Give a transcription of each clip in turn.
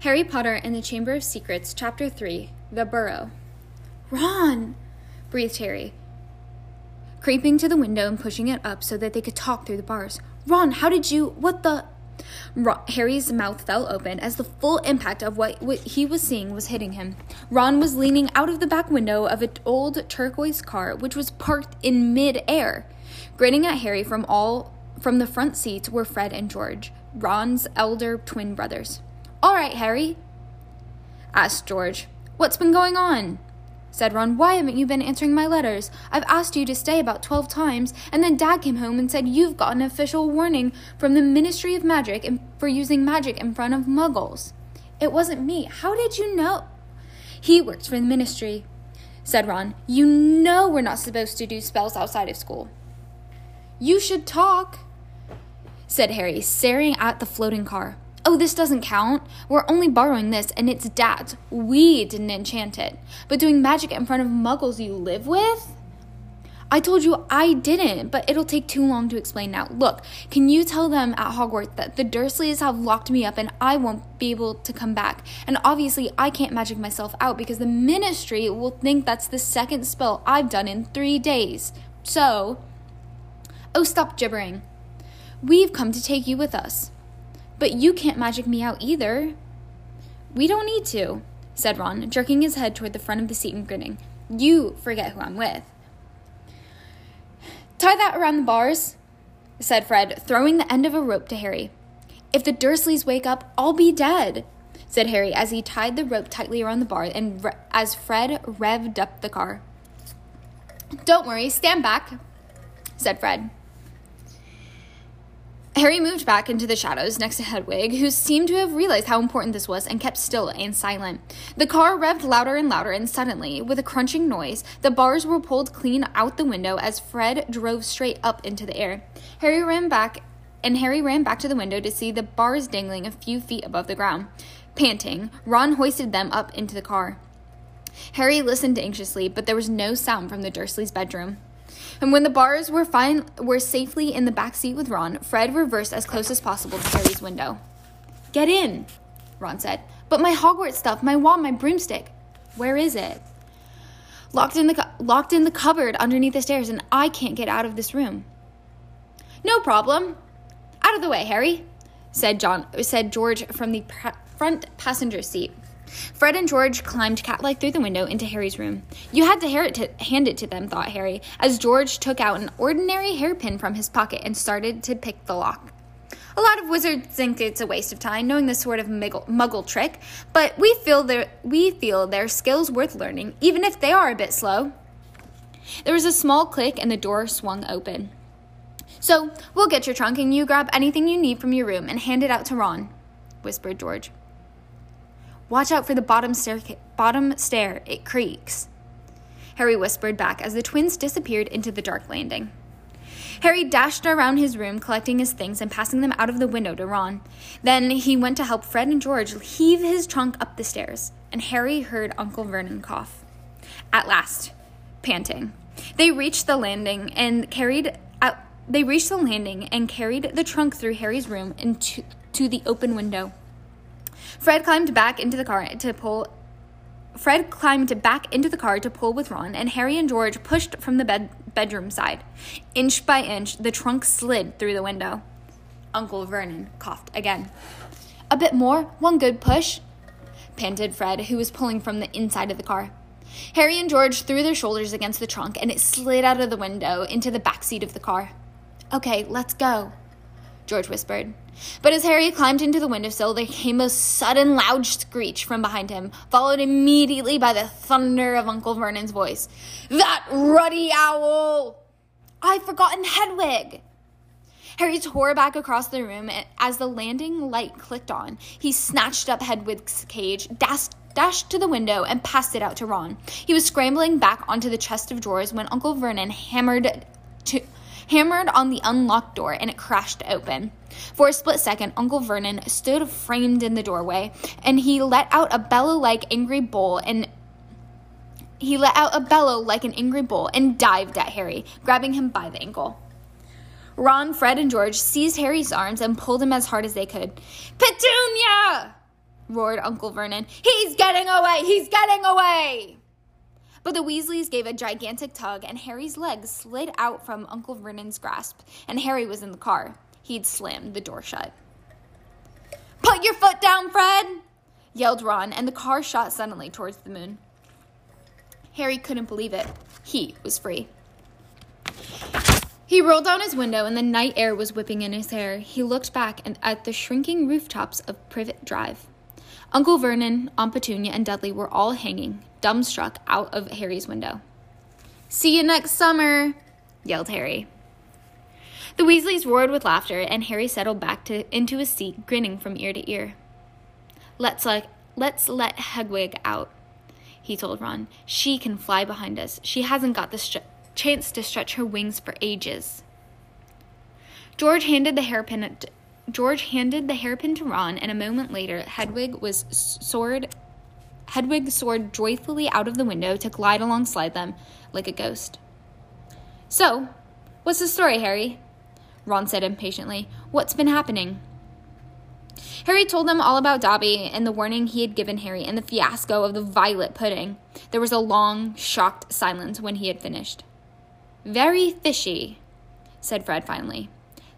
Harry Potter and the Chamber of Secrets, Chapter 3 The Burrow. Ron! breathed Harry, creeping to the window and pushing it up so that they could talk through the bars. Ron, how did you. What the. Ron, Harry's mouth fell open as the full impact of what, what he was seeing was hitting him. Ron was leaning out of the back window of an old turquoise car, which was parked in mid-air. Grinning at Harry from all from the front seats were Fred and George, Ron's elder twin brothers. All right, Harry, asked George. What's been going on? said Ron. Why haven't you been answering my letters? I've asked you to stay about twelve times, and then Dad came home and said you've got an official warning from the Ministry of Magic for using magic in front of muggles. It wasn't me. How did you know? He works for the ministry, said Ron. You know we're not supposed to do spells outside of school. You should talk, said Harry, staring at the floating car. Oh, this doesn't count. We're only borrowing this, and it's Dad's. We didn't enchant it. But doing magic in front of muggles you live with? I told you I didn't, but it'll take too long to explain now. Look, can you tell them at Hogwarts that the Dursleys have locked me up and I won't be able to come back? And obviously, I can't magic myself out because the ministry will think that's the second spell I've done in three days. So. Oh, stop gibbering. We've come to take you with us. But you can't magic me out either. We don't need to, said Ron, jerking his head toward the front of the seat and grinning. You forget who I'm with. Tie that around the bars, said Fred, throwing the end of a rope to Harry. If the Dursleys wake up, I'll be dead, said Harry as he tied the rope tightly around the bar and re- as Fred revved up the car. Don't worry, stand back, said Fred. Harry moved back into the shadows next to Hedwig, who seemed to have realized how important this was and kept still and silent. The car revved louder and louder, and suddenly, with a crunching noise, the bars were pulled clean out the window as Fred drove straight up into the air. Harry ran back, and Harry ran back to the window to see the bars dangling a few feet above the ground. Panting, Ron hoisted them up into the car. Harry listened anxiously, but there was no sound from the Dursleys' bedroom. And when the bars were fine were safely in the back seat with Ron, Fred reversed as close as possible to Harry's window. Get in, Ron said. But my Hogwarts stuff, my wand, my broomstick. Where is it? Locked in the locked in the cupboard underneath the stairs, and I can't get out of this room. No problem. Out of the way, Harry, said John said George from the front passenger seat. Fred and George climbed cat-like through the window into Harry's room. You had to, hand it to them, thought Harry, as George took out an ordinary hairpin from his pocket and started to pick the lock. A lot of wizards think it's a waste of time knowing this sort of muggle, muggle trick, but we feel their we feel their skills worth learning, even if they are a bit slow. There was a small click and the door swung open. So, we'll get your trunk and you grab anything you need from your room and hand it out to Ron, whispered George. Watch out for the bottom stair, bottom stair. It creaks. Harry whispered back as the twins disappeared into the dark landing. Harry dashed around his room, collecting his things and passing them out of the window to Ron. Then he went to help Fred and George heave his trunk up the stairs, and Harry heard Uncle Vernon cough. At last, panting, they reached the landing and carried out. They reached the landing and carried the trunk through Harry's room into to the open window. Fred climbed back into the car to pull. Fred climbed back into the car to pull with Ron, and Harry and George pushed from the bed, bedroom side. Inch by inch, the trunk slid through the window. Uncle Vernon coughed again. A bit more, one good push, panted Fred, who was pulling from the inside of the car. Harry and George threw their shoulders against the trunk, and it slid out of the window into the back seat of the car. Okay, let's go, George whispered. But as Harry climbed into the windowsill, there came a sudden loud screech from behind him, followed immediately by the thunder of Uncle Vernon's voice. That ruddy owl! I've forgotten Hedwig! Harry tore back across the room as the landing light clicked on. He snatched up Hedwig's cage, dashed dashed to the window and passed it out to Ron. He was scrambling back onto the chest of drawers when Uncle Vernon hammered to hammered on the unlocked door, and it crashed open. For a split second, Uncle Vernon stood framed in the doorway, and he let out a bellow like angry bull and he let out a bellow like an angry bull and dived at Harry, grabbing him by the ankle. Ron, Fred, and George seized Harry's arms and pulled him as hard as they could. Petunia! roared Uncle Vernon. He's getting away! He's getting away! But the Weasleys gave a gigantic tug, and Harry's legs slid out from Uncle Vernon's grasp, and Harry was in the car. He'd slammed the door shut. Put your foot down, Fred! yelled Ron, and the car shot suddenly towards the moon. Harry couldn't believe it. He was free. He rolled down his window, and the night air was whipping in his hair. He looked back at the shrinking rooftops of Privet Drive. Uncle Vernon, Aunt Petunia, and Dudley were all hanging, dumbstruck, out of Harry's window. See you next summer, yelled Harry. The Weasleys roared with laughter, and Harry settled back to, into his seat, grinning from ear to ear. Let's, like, let's let Hedwig out, he told Ron. She can fly behind us. She hasn't got the chance to stretch her wings for ages. George handed the hairpin George handed the hairpin to Ron, and a moment later, Hedwig was soared. Hedwig soared joyfully out of the window to glide alongside them like a ghost. So, what's the story, Harry? Ron said impatiently. What's been happening? Harry told them all about Dobby and the warning he had given Harry and the fiasco of the violet pudding. There was a long, shocked silence when he had finished. Very fishy, said Fred finally.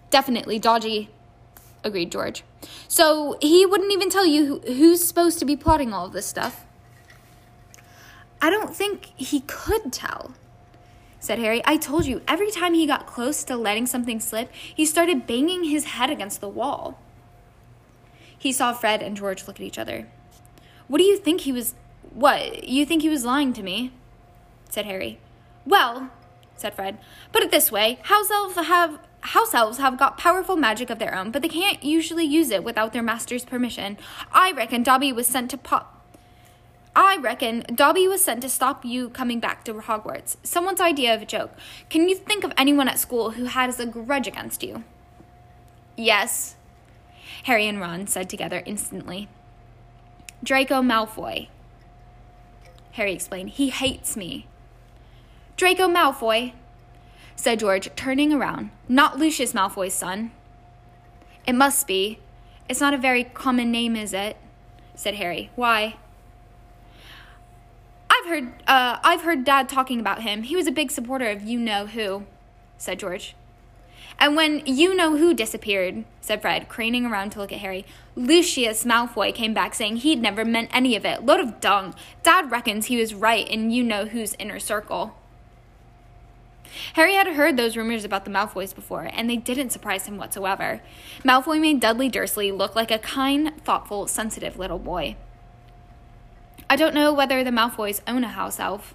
Definitely dodgy, agreed George. So he wouldn't even tell you who's supposed to be plotting all of this stuff. I don't think he could tell, said Harry. I told you, every time he got close to letting something slip, he started banging his head against the wall. He saw Fred and George look at each other. What do you think he was. What? You think he was lying to me? said Harry. Well, said Fred, put it this way how's Elf have house elves have got powerful magic of their own, but they can't usually use it without their master's permission. I reckon Dobby was sent to pop. I reckon Dobby was sent to stop you coming back to Hogwarts. Someone's idea of a joke. Can you think of anyone at school who has a grudge against you? Yes, Harry and Ron said together instantly. Draco Malfoy. Harry explained. He hates me. Draco Malfoy, said George, turning around. Not Lucius Malfoy's son. It must be. It's not a very common name, is it? said Harry. Why? I've heard uh, I've heard Dad talking about him. He was a big supporter of you know who, said George. And when you know who disappeared, said Fred, craning around to look at Harry, Lucius Malfoy came back saying he'd never meant any of it. Load of dung. Dad reckons he was right in you know who's inner circle. Harry had heard those rumors about the Malfoys before, and they didn't surprise him whatsoever. Malfoy made Dudley Dursley look like a kind, thoughtful, sensitive little boy. I don't know whether the Malfoys own a house elf,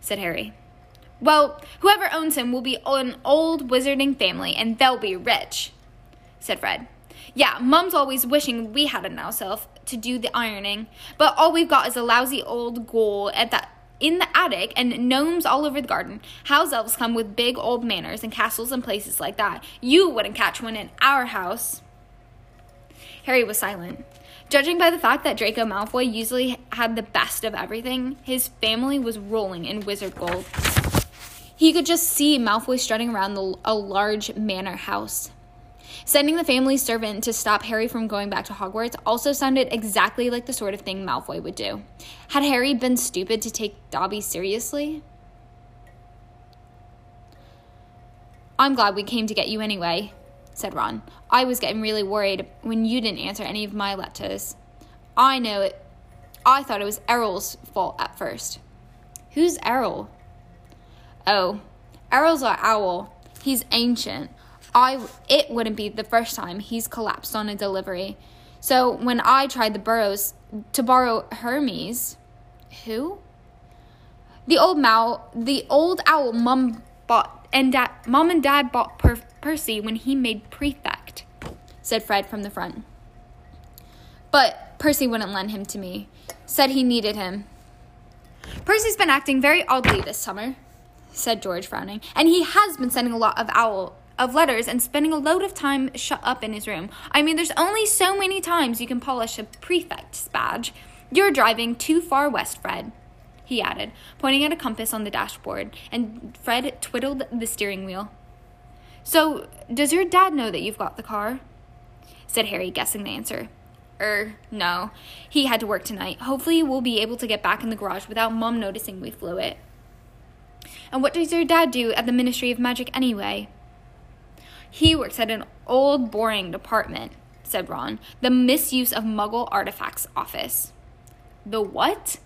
said Harry. Well, whoever owns him will be an old wizarding family, and they'll be rich, said Fred. Yeah, Mum's always wishing we had a house elf to do the ironing, but all we've got is a lousy old ghoul at that in the attic and gnomes all over the garden. House elves come with big old manors and castles and places like that. You wouldn't catch one in our house. Harry was silent. Judging by the fact that Draco Malfoy usually had the best of everything, his family was rolling in wizard gold. He could just see Malfoy strutting around the, a large manor house. Sending the family servant to stop Harry from going back to Hogwarts also sounded exactly like the sort of thing Malfoy would do. Had Harry been stupid to take Dobby seriously? I'm glad we came to get you anyway, said Ron. I was getting really worried when you didn't answer any of my letters. I know it. I thought it was Errol's fault at first. Who's Errol? Oh, Errol's our owl. He's ancient. I it wouldn't be the first time he's collapsed on a delivery. So when I tried the burrows to borrow Hermes, who? The old mow, the old owl mum bought and dad, mom and dad bought per- Percy when he made prefect, said Fred from the front. But Percy wouldn't lend him to me. Said he needed him. Percy's been acting very oddly this summer, said George, frowning. And he has been sending a lot of owl of letters and spending a load of time shut up in his room. I mean, there's only so many times you can polish a prefect's badge. You're driving too far west, Fred, he added, pointing at a compass on the dashboard, and Fred twiddled the steering wheel. So, does your dad know that you've got the car? said Harry, guessing the answer. Er, no. He had to work tonight. Hopefully, we'll be able to get back in the garage without Mom noticing we flew it. And what does your dad do at the Ministry of Magic anyway? He works at an old, boring department, said Ron. The Misuse of Muggle Artifacts Office. The what?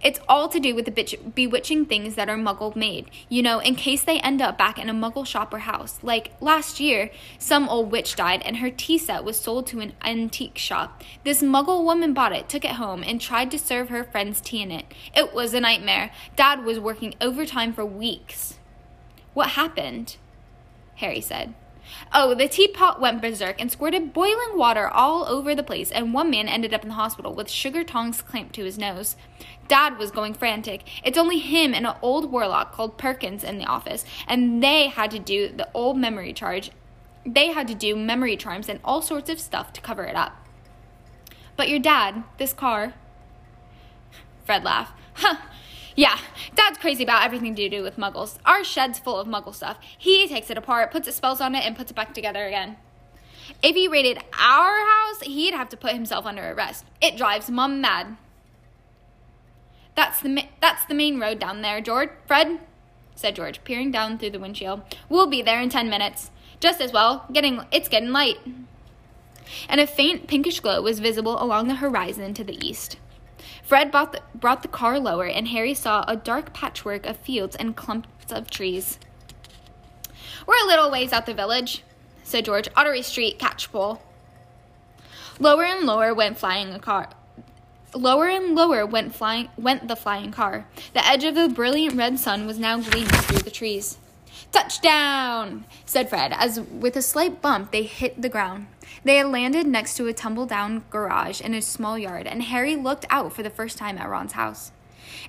It's all to do with the bewitching things that are muggle made, you know, in case they end up back in a muggle shop or house. Like last year, some old witch died and her tea set was sold to an antique shop. This muggle woman bought it, took it home, and tried to serve her friends tea in it. It was a nightmare. Dad was working overtime for weeks. What happened? Harry said. Oh, the teapot went berserk and squirted boiling water all over the place, and one man ended up in the hospital with sugar tongs clamped to his nose. Dad was going frantic. It's only him and an old warlock called Perkins in the office, and they had to do the old memory charge. They had to do memory charms and all sorts of stuff to cover it up. But your dad, this car. Fred laughed. Huh. Yeah, Dad's crazy about everything to do with muggles. Our shed's full of muggle stuff. He takes it apart, puts spells on it, and puts it back together again. If he raided our house, he'd have to put himself under arrest. It drives Mum mad. That's the ma- that's the main road down there, George. Fred, said George, peering down through the windshield. We'll be there in ten minutes. Just as well. Getting it's getting light. And a faint pinkish glow was visible along the horizon to the east. Fred brought the, brought the car lower, and Harry saw a dark patchwork of fields and clumps of trees. We're a little ways out the village, said George. Ottery Street, Catchpole. Lower and lower went flying a car. Lower and lower went flying went the flying car. The edge of the brilliant red sun was now gleaming through the trees. Touchdown! said Fred, as with a slight bump they hit the ground. They had landed next to a tumble down garage in a small yard, and Harry looked out for the first time at Ron's house.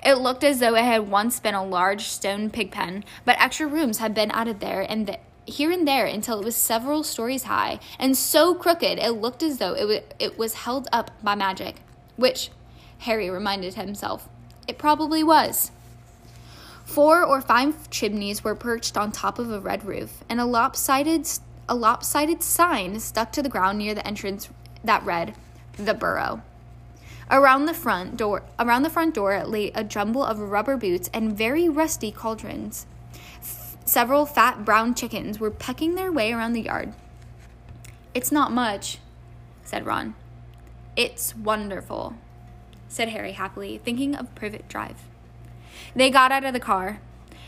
It looked as though it had once been a large stone pig pen, but extra rooms had been added there and th- here and there until it was several stories high, and so crooked it looked as though it, w- it was held up by magic. Which, Harry reminded himself, it probably was. Four or five chimneys were perched on top of a red roof, and a lopsided a lopsided sign stuck to the ground near the entrance that read, "The Burrow." Around the front door, around the front door lay a jumble of rubber boots and very rusty cauldrons. Several fat brown chickens were pecking their way around the yard. "It's not much," said Ron. "It's wonderful," said Harry happily, thinking of Privet Drive. They got out of the car.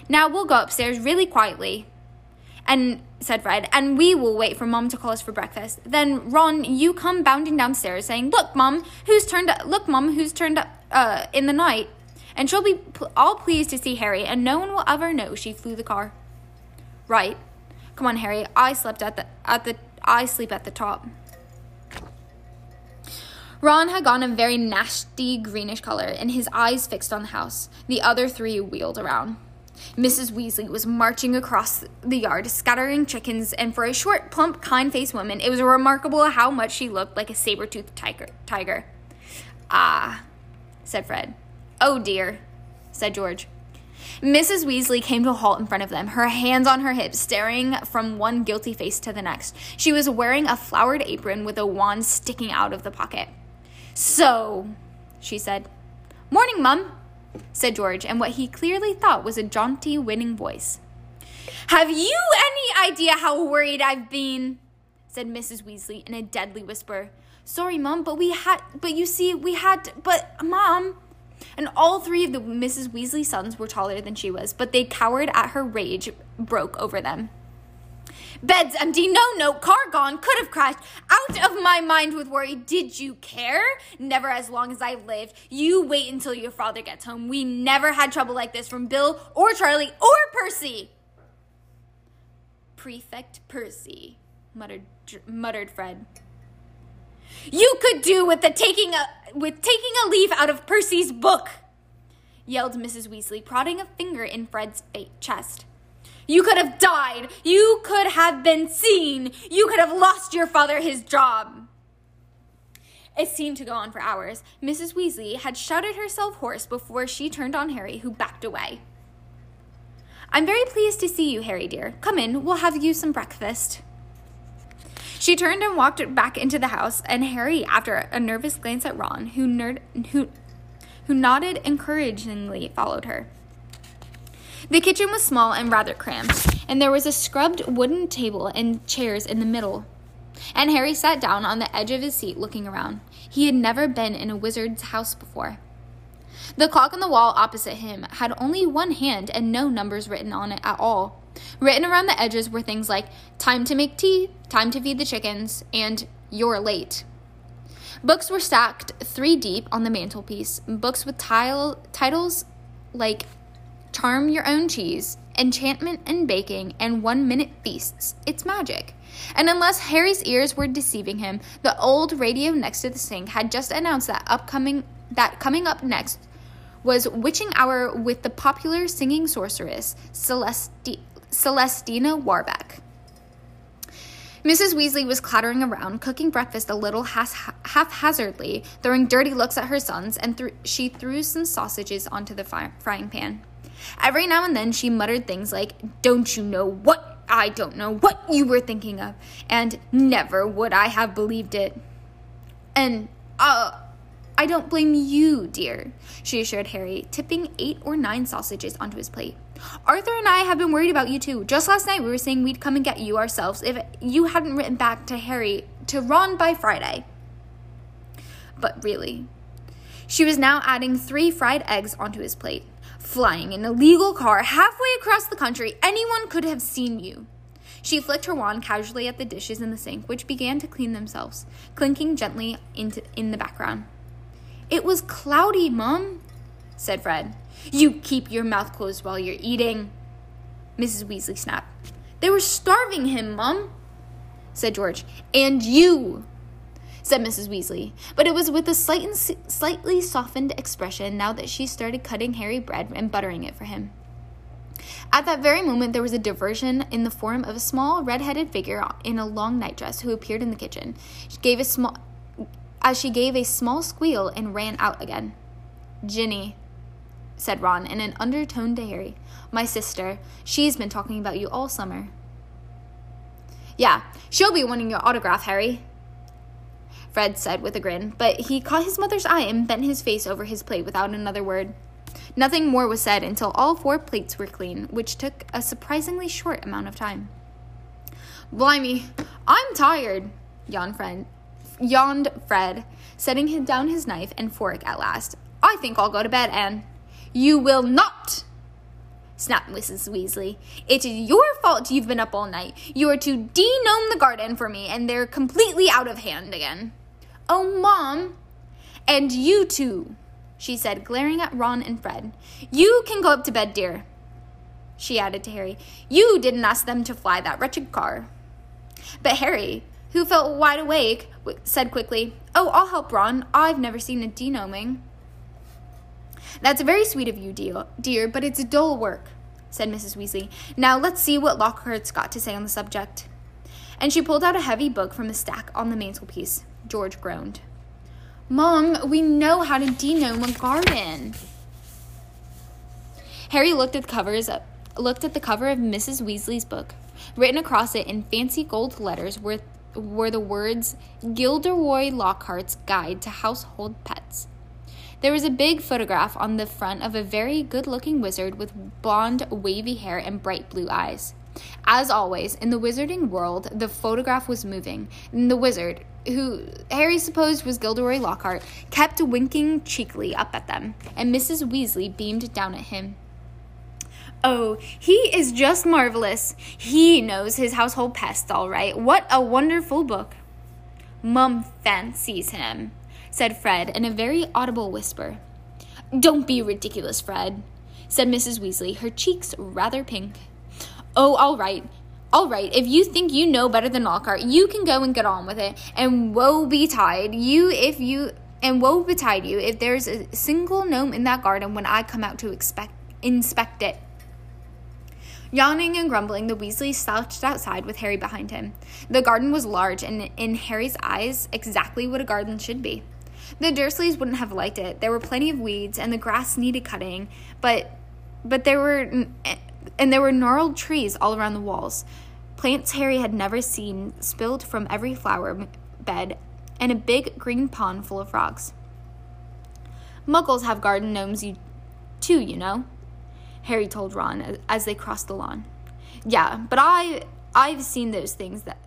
Now we'll go upstairs really quietly, and said Fred, and we will wait for Mom to call us for breakfast. Then Ron, you come bounding downstairs, saying, "Look, Mom, who's turned up? Look, Mom, who's turned up uh, in the night." And she'll be pl- all pleased to see Harry, and no one will ever know she flew the car. Right. Come on, Harry. I slept at the at the I sleep at the top. Ron had gone a very nasty greenish color, and his eyes fixed on the house. The other three wheeled around. Mrs. Weasley was marching across the yard, scattering chickens, and for a short, plump, kind faced woman, it was remarkable how much she looked like a saber toothed tiger. tiger. Ah, said Fred. Oh dear, said George. Mrs. Weasley came to a halt in front of them, her hands on her hips, staring from one guilty face to the next. She was wearing a flowered apron with a wand sticking out of the pocket. So, she said. Morning, Mum, said George, in what he clearly thought was a jaunty, winning voice. Have you any idea how worried I've been? said Mrs. Weasley in a deadly whisper. Sorry, Mum, but we had, but you see, we had, but, Mom. And all three of the Mrs. Weasley sons were taller than she was, but they cowered at her rage broke over them. Bed's empty, no note, car gone, could have crashed. Out of my mind with worry. Did you care? Never as long as I lived. You wait until your father gets home. We never had trouble like this from Bill or Charlie or Percy. Prefect Percy, muttered muttered Fred. You could do with the taking a with taking a leaf out of Percy's book, yelled Mrs. Weasley, prodding a finger in Fred's chest. You could have died. You could have been seen. You could have lost your father his job. It seemed to go on for hours. Mrs. Weasley had shouted herself hoarse before she turned on Harry, who backed away. I'm very pleased to see you, Harry dear. Come in, we'll have you some breakfast. She turned and walked back into the house, and Harry, after a nervous glance at Ron, who, who, who nodded encouragingly, followed her. The kitchen was small and rather cramped, and there was a scrubbed wooden table and chairs in the middle. And Harry sat down on the edge of his seat looking around. He had never been in a wizard's house before. The clock on the wall opposite him had only one hand and no numbers written on it at all. Written around the edges were things like time to make tea, time to feed the chickens, and you're late. Books were stacked three deep on the mantelpiece, books with tile, titles like Charm Your Own Cheese, Enchantment and Baking, and One Minute Feasts. It's magic. And unless Harry's ears were deceiving him, the old radio next to the sink had just announced that upcoming that coming up next was Witching Hour with the popular singing sorceress Celesti- Celestina Warbeck. Mrs. Weasley was clattering around, cooking breakfast a little haphazardly, throwing dirty looks at her sons, and th- she threw some sausages onto the frying pan. Every now and then she muttered things like, Don't you know what? I don't know what you were thinking of, and never would I have believed it. And, uh, I don't blame you, dear, she assured Harry, tipping eight or nine sausages onto his plate. Arthur and I have been worried about you too. Just last night we were saying we'd come and get you ourselves if you hadn't written back to Harry, to Ron by Friday. But really, she was now adding three fried eggs onto his plate. Flying in a legal car halfway across the country, anyone could have seen you. She flicked her wand casually at the dishes in the sink, which began to clean themselves, clinking gently into, in the background. It was cloudy, Mum, said Fred. You keep your mouth closed while you're eating. Mrs. Weasley snapped. They were starving him, Mum, said George. And you, said Mrs. Weasley, but it was with a slight, slightly softened expression now that she started cutting Harry bread and buttering it for him. At that very moment, there was a diversion in the form of a small red-headed figure in a long nightdress who appeared in the kitchen. She gave a small as she gave a small squeal and ran out again. Ginny, said Ron in an undertone to Harry. My sister. She's been talking about you all summer. Yeah, she'll be wanting your autograph, Harry, Fred said with a grin, but he caught his mother's eye and bent his face over his plate without another word. Nothing more was said until all four plates were clean, which took a surprisingly short amount of time. Blimey, I'm tired, yawned Fred yawned Fred, setting down his knife and fork at last. I think I'll go to bed, Anne. You will not! snapped Mrs. Weasley. It is your fault you've been up all night. You are to de-gnome the garden for me, and they're completely out of hand again. Oh, Mom! And you too, she said, glaring at Ron and Fred. You can go up to bed, dear, she added to Harry. You didn't ask them to fly that wretched car. But Harry, who felt wide awake, said quickly, Oh, I'll help Ron. I've never seen a de-gnoming. That's very sweet of you, dear, but it's dull work, said Mrs. Weasley. Now let's see what Lockhart's got to say on the subject. And she pulled out a heavy book from a stack on the mantelpiece. George groaned. Mom, we know how to de-gnome a garden. Harry looked at the covers looked at the cover of Mrs. Weasley's book. Written across it in fancy gold letters were were the words Gilderoy Lockhart's Guide to Household Pets. There was a big photograph on the front of a very good looking wizard with blonde, wavy hair and bright blue eyes. As always, in the wizarding world, the photograph was moving, and the wizard, who Harry supposed was Gilderoy Lockhart, kept winking cheekily up at them, and Mrs. Weasley beamed down at him. Oh, he is just marvelous. He knows his household pests all right. What a wonderful book. Mum fancies him, said Fred in a very audible whisper. Don't be ridiculous, Fred, said Mrs. Weasley, her cheeks rather pink. Oh, all right. All right, if you think you know better than Lockhart, you can go and get on with it. And woe betide you if you and woe betide you if there's a single gnome in that garden when I come out to expect, inspect it. Yawning and grumbling, the Weasleys slouched outside with Harry behind him. The garden was large and, in Harry's eyes, exactly what a garden should be. The Dursleys wouldn't have liked it. There were plenty of weeds, and the grass needed cutting, but but there were and there were gnarled trees all around the walls. Plants Harry had never seen spilled from every flower bed, and a big green pond full of frogs. Muggles have garden gnomes you, too, you know, Harry told Ron as they crossed the lawn. Yeah, but I I've seen those things that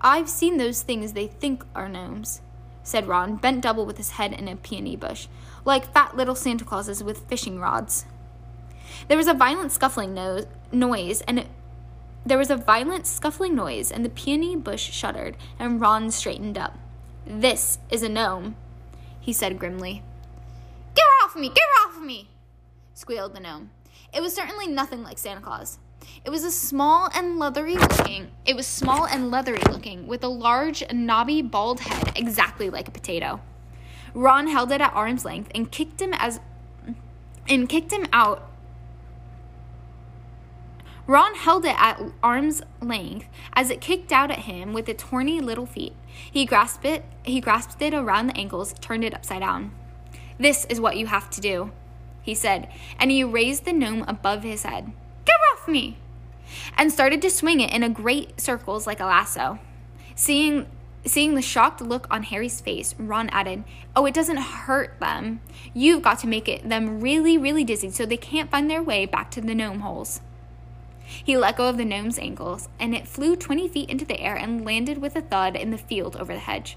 I've seen those things they think are gnomes, said Ron, bent double with his head in a peony bush, like fat little Santa Clauses with fishing rods. There was a violent scuffling no- noise, and it, there was a violent scuffling noise, and the peony bush shuddered, and Ron straightened up. This is a gnome, he said grimly. Get her off me! Get her off me! squealed the gnome. It was certainly nothing like Santa Claus. It was a small and leathery looking. It was small and leathery looking, with a large, knobby, bald head, exactly like a potato. Ron held it at arm's length and kicked him as and kicked him out. Ron held it at arm's length as it kicked out at him with its horny little feet. He grasped it, he grasped it around the ankles, turned it upside down. This is what you have to do, he said, and he raised the gnome above his head. Get off me! And started to swing it in a great circles like a lasso. Seeing Seeing the shocked look on Harry's face, Ron added, Oh, it doesn't hurt them. You've got to make it them really, really dizzy so they can't find their way back to the gnome holes. He let go of the gnome's ankles, and it flew 20 feet into the air and landed with a thud in the field over the hedge.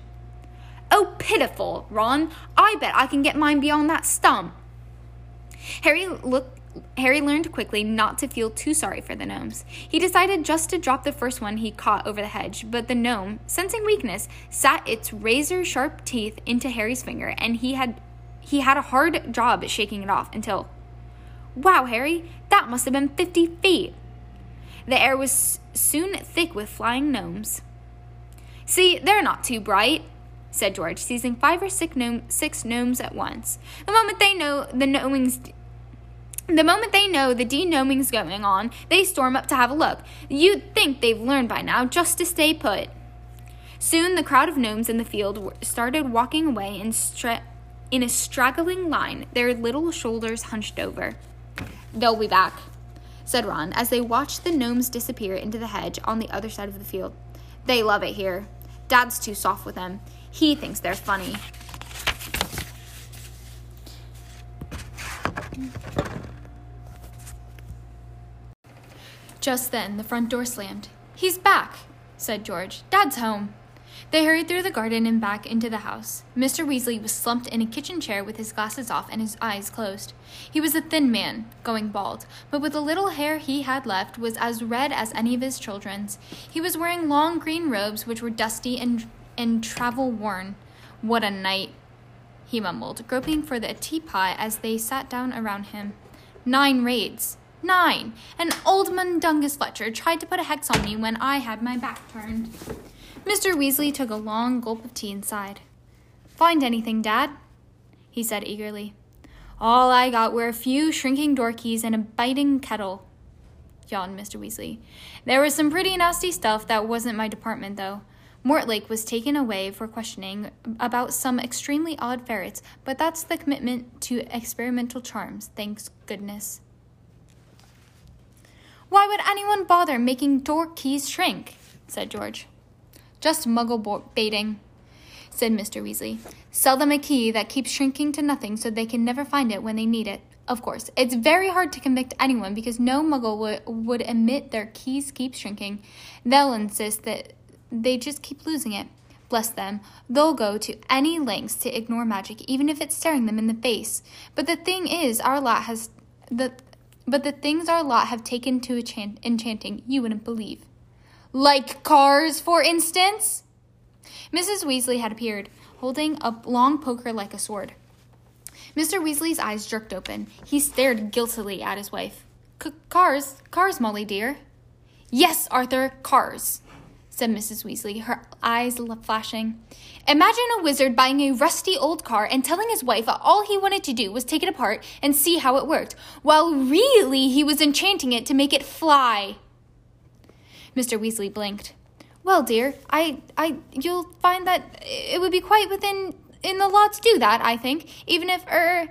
Oh, pitiful, Ron! I bet I can get mine beyond that stump. Harry looked Harry learned quickly not to feel too sorry for the gnomes. He decided just to drop the first one he caught over the hedge, but the gnome, sensing weakness, sat its razor sharp teeth into Harry's finger, and he had he had a hard job shaking it off until Wow, Harry, that must have been fifty feet. The air was soon thick with flying gnomes. See, they're not too bright, said George, seizing five or six, gnome, six gnomes at once. The moment they know the gnoming's the moment they know the de-gnoming's going on, they storm up to have a look. You'd think they've learned by now just to stay put. Soon the crowd of gnomes in the field started walking away in, stra- in a straggling line, their little shoulders hunched over. They'll be back, said Ron as they watched the gnomes disappear into the hedge on the other side of the field. They love it here. Dad's too soft with them. He thinks they're funny. Just then, the front door slammed. He's back, said George. Dad's home. They hurried through the garden and back into the house. Mr. Weasley was slumped in a kitchen chair with his glasses off and his eyes closed. He was a thin man, going bald, but with the little hair he had left was as red as any of his children's. He was wearing long green robes which were dusty and, and travel worn. What a night, he mumbled, groping for the teapot as they sat down around him. Nine raids. Nine. And old Mundungus Fletcher tried to put a hex on me when I had my back turned. Mr. Weasley took a long gulp of tea and sighed. Find anything, Dad? he said eagerly. All I got were a few shrinking door keys and a biting kettle, yawned Mr. Weasley. There was some pretty nasty stuff that wasn't my department, though. Mortlake was taken away for questioning about some extremely odd ferrets, but that's the commitment to experimental charms, thanks goodness. Why would anyone bother making door keys shrink? said George. Just muggle baiting, said Mr. Weasley. Sell them a key that keeps shrinking to nothing so they can never find it when they need it. Of course, it's very hard to convict anyone because no muggle would, would admit their keys keep shrinking. They'll insist that they just keep losing it. Bless them. They'll go to any lengths to ignore magic, even if it's staring them in the face. But the thing is, our lot has the but the things our lot have taken to enchant- enchanting, you wouldn't believe. Like cars, for instance? Mrs. Weasley had appeared, holding a long poker like a sword. Mr. Weasley's eyes jerked open. He stared guiltily at his wife. Cars, cars, Molly dear. Yes, Arthur, cars said Mrs. Weasley, her eyes flashing. Imagine a wizard buying a rusty old car and telling his wife all he wanted to do was take it apart and see how it worked, while really he was enchanting it to make it fly. Mr. Weasley blinked. Well, dear, I, I, you'll find that it would be quite within in the law to do that. I think, even if, er,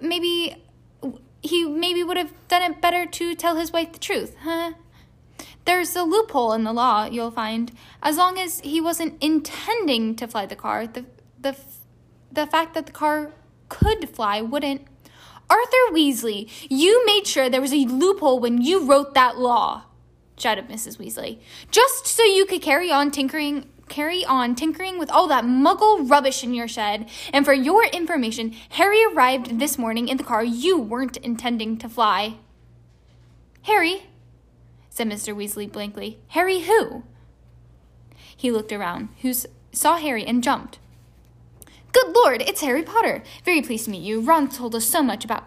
maybe he maybe would have done it better to tell his wife the truth, huh? There's a loophole in the law, you'll find. As long as he wasn't intending to fly the car, the, the, the fact that the car could fly wouldn't. Arthur Weasley, you made sure there was a loophole when you wrote that law, shouted Mrs. Weasley. Just so you could carry on tinkering carry on tinkering with all that muggle rubbish in your shed. And for your information, Harry arrived this morning in the car you weren't intending to fly. Harry, said Mr. Weasley blankly. Harry who? He looked around, who saw Harry and jumped. Good Lord, it's Harry Potter. Very pleased to meet you. Ron told us so much about.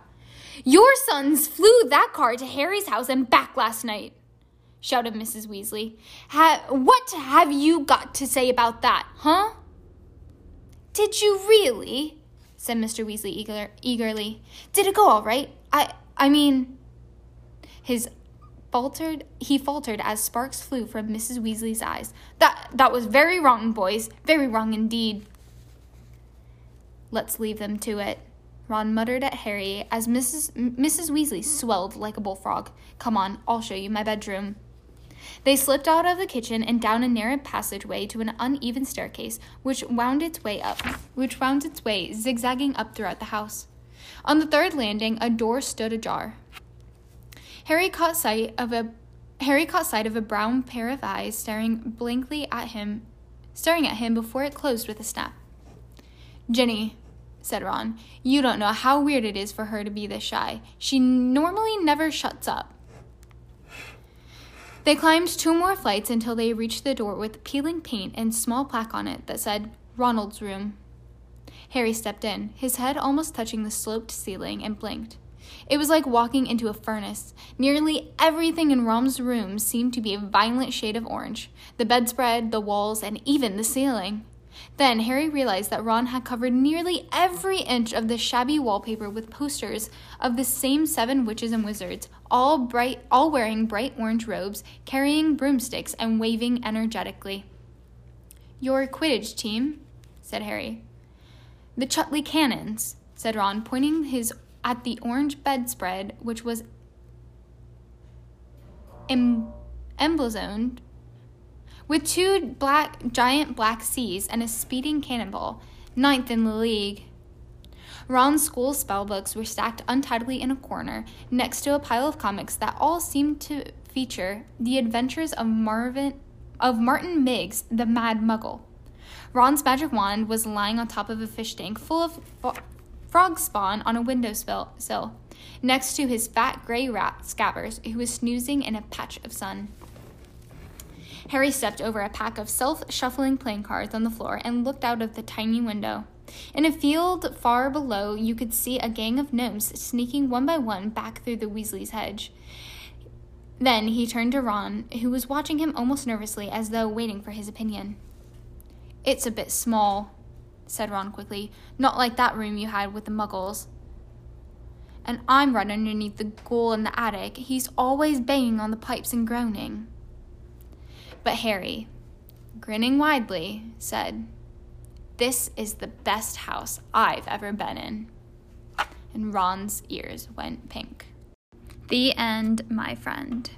Your sons flew that car to Harry's house and back last night, shouted Mrs. Weasley. Ha- what have you got to say about that, huh? Did you really? said Mr. Weasley eager- eagerly. Did it go all right? I I mean, his faltered he faltered as sparks flew from Mrs. Weasley's eyes. That that was very wrong, boys. Very wrong indeed. Let's leave them to it. Ron muttered at Harry as Mrs. Mrs. Weasley swelled like a bullfrog. Come on, I'll show you my bedroom. They slipped out of the kitchen and down a narrow passageway to an uneven staircase, which wound its way up, which wound its way zigzagging up throughout the house. On the third landing, a door stood ajar. Harry caught sight of a Harry caught sight of a brown pair of eyes staring blankly at him, staring at him before it closed with a snap. Ginny, said Ron, you don't know how weird it is for her to be this shy. She normally never shuts up. They climbed two more flights until they reached the door with peeling paint and small plaque on it that said Ronald's room. Harry stepped in, his head almost touching the sloped ceiling, and blinked. It was like walking into a furnace. Nearly everything in Ron's room seemed to be a violent shade of orange the bedspread, the walls, and even the ceiling. Then Harry realized that Ron had covered nearly every inch of the shabby wallpaper with posters of the same seven witches and wizards, all bright all wearing bright orange robes, carrying broomsticks and waving energetically. Your Quidditch team, said Harry. The Chudley Cannons, said Ron, pointing his at the orange bedspread, which was em- emblazoned with two black giant black seas and a speeding cannonball, ninth in the league. Ron's school spellbooks were stacked untidily in a corner next to a pile of comics that all seemed to feature the adventures of Marvin of Martin Miggs, the Mad Muggle. Ron's magic wand was lying on top of a fish tank full of frog spawn on a windowsill, next to his fat gray rat Scabbers, who was snoozing in a patch of sun. Harry stepped over a pack of self shuffling playing cards on the floor and looked out of the tiny window. In a field far below, you could see a gang of gnomes sneaking one by one back through the Weasley's hedge. Then he turned to Ron, who was watching him almost nervously as though waiting for his opinion. It's a bit small, said Ron quickly. Not like that room you had with the muggles. And I'm right underneath the ghoul in the attic. He's always banging on the pipes and groaning. But Harry, grinning widely, said, This is the best house I've ever been in. And Ron's ears went pink. The end, my friend.